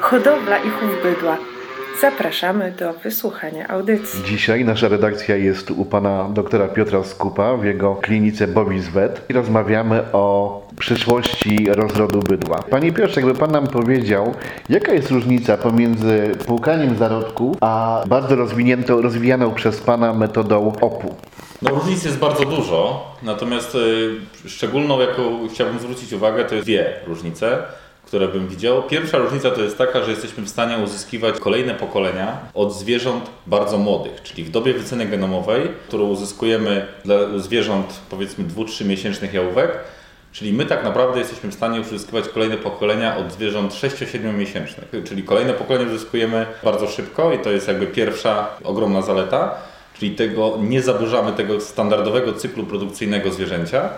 hodowla i chów bydła. Zapraszamy do wysłuchania audycji. Dzisiaj nasza redakcja jest u pana doktora Piotra Skupa w jego klinice Bobis Vet i rozmawiamy o przyszłości rozrodu bydła. Panie Piotrze, jakby pan nam powiedział, jaka jest różnica pomiędzy płukaniem zarodku, a bardzo rozwiniętą, rozwijaną przez pana metodą OPU? No różnic jest bardzo dużo, natomiast y, szczególną, jaką chciałbym zwrócić uwagę, to jest dwie różnice, które bym widział. Pierwsza różnica to jest taka, że jesteśmy w stanie uzyskiwać kolejne pokolenia od zwierząt bardzo młodych, czyli w dobie wyceny genomowej, którą uzyskujemy dla zwierząt powiedzmy 2-3 miesięcznych jałówek, Czyli my tak naprawdę jesteśmy w stanie uzyskiwać kolejne pokolenia od zwierząt 6-7 miesięcznych. Czyli kolejne pokolenie uzyskujemy bardzo szybko i to jest jakby pierwsza ogromna zaleta. Czyli tego nie zaburzamy tego standardowego cyklu produkcyjnego zwierzęcia.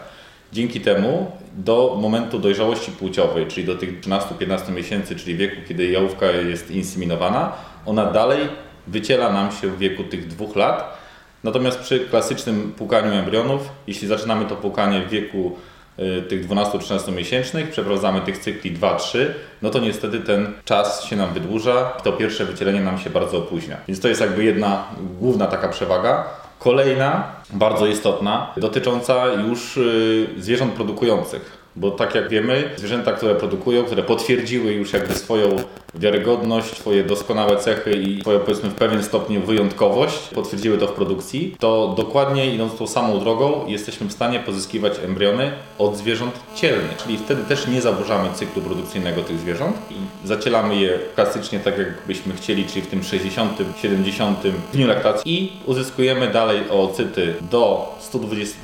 Dzięki temu do momentu dojrzałości płciowej, czyli do tych 13-15 miesięcy, czyli wieku, kiedy jałówka jest inseminowana, ona dalej wyciela nam się w wieku tych dwóch lat. Natomiast przy klasycznym płukaniu embrionów, jeśli zaczynamy to płukanie w wieku y, tych 12-13 miesięcznych, przeprowadzamy tych cykli 2-3, no to niestety ten czas się nam wydłuża, to pierwsze wycielenie nam się bardzo opóźnia. Więc to jest jakby jedna główna taka przewaga. Kolejna, bardzo istotna, dotycząca już y, zwierząt produkujących. Bo tak jak wiemy, zwierzęta, które produkują, które potwierdziły już jakby swoją wiarygodność, swoje doskonałe cechy i swoją powiedzmy w pewien stopniu wyjątkowość, potwierdziły to w produkcji, to dokładnie idąc tą samą drogą jesteśmy w stanie pozyskiwać embriony od zwierząt cielnych. Czyli wtedy też nie zaburzamy cyklu produkcyjnego tych zwierząt i zacielamy je klasycznie tak jakbyśmy chcieli, czyli w tym 60, 70 dniu laktacji i uzyskujemy dalej oocyty do 120,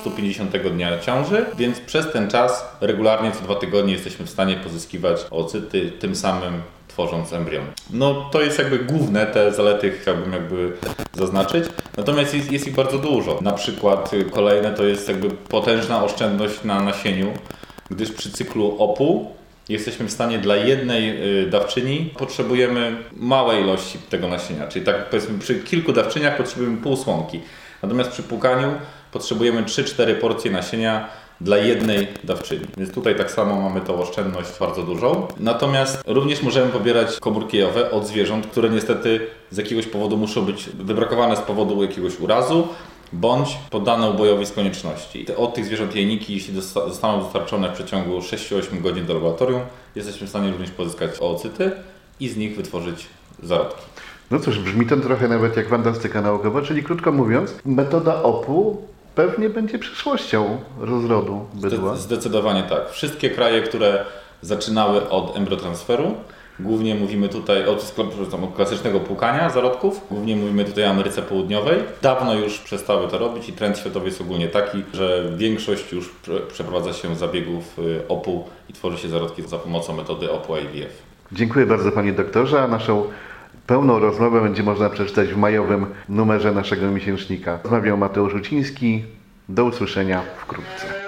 150 dnia ciąży, więc przez ten czas regularnie co dwa tygodnie jesteśmy w stanie pozyskiwać oocyty, tym samym tworząc embrion. No to jest jakby główne te zalety chciałbym jakby zaznaczyć. Natomiast jest, jest ich bardzo dużo. Na przykład y, kolejne to jest jakby potężna oszczędność na nasieniu, gdyż przy cyklu OPU jesteśmy w stanie dla jednej y, dawczyni potrzebujemy małej ilości tego nasienia. Czyli tak powiedzmy przy kilku dawczyniach potrzebujemy pół słomki. Natomiast przy płukaniu potrzebujemy 3-4 porcje nasienia dla jednej dawczyni. Więc tutaj tak samo mamy tą oszczędność bardzo dużą. Natomiast również możemy pobierać komórki jajowe od zwierząt, które niestety z jakiegoś powodu muszą być wybrakowane z powodu jakiegoś urazu, bądź poddane ubojowi z konieczności. Od tych zwierząt jajniki, jeśli zostaną dostarczone w przeciągu 6-8 godzin do laboratorium, jesteśmy w stanie również pozyskać oocyty i z nich wytworzyć zarodki. No cóż, brzmi to trochę nawet jak fantastyka naukowa, czyli krótko mówiąc, metoda OPU pewnie będzie przyszłością rozrodu bydła. Zdecydowanie tak. Wszystkie kraje, które zaczynały od embryotransferu, Głównie mówimy tutaj o, o klasycznego płukania zarodków. Głównie mówimy tutaj o Ameryce Południowej. Dawno już przestały to robić i trend światowy jest ogólnie taki, że większość już przeprowadza się zabiegów y, OPU i tworzy się zarodki za pomocą metody OPU IVF. Dziękuję bardzo Panie Doktorze. A naszą pełną rozmowę będzie można przeczytać w majowym numerze naszego miesięcznika. Rozmawiał Mateusz Uciński. Do usłyszenia wkrótce.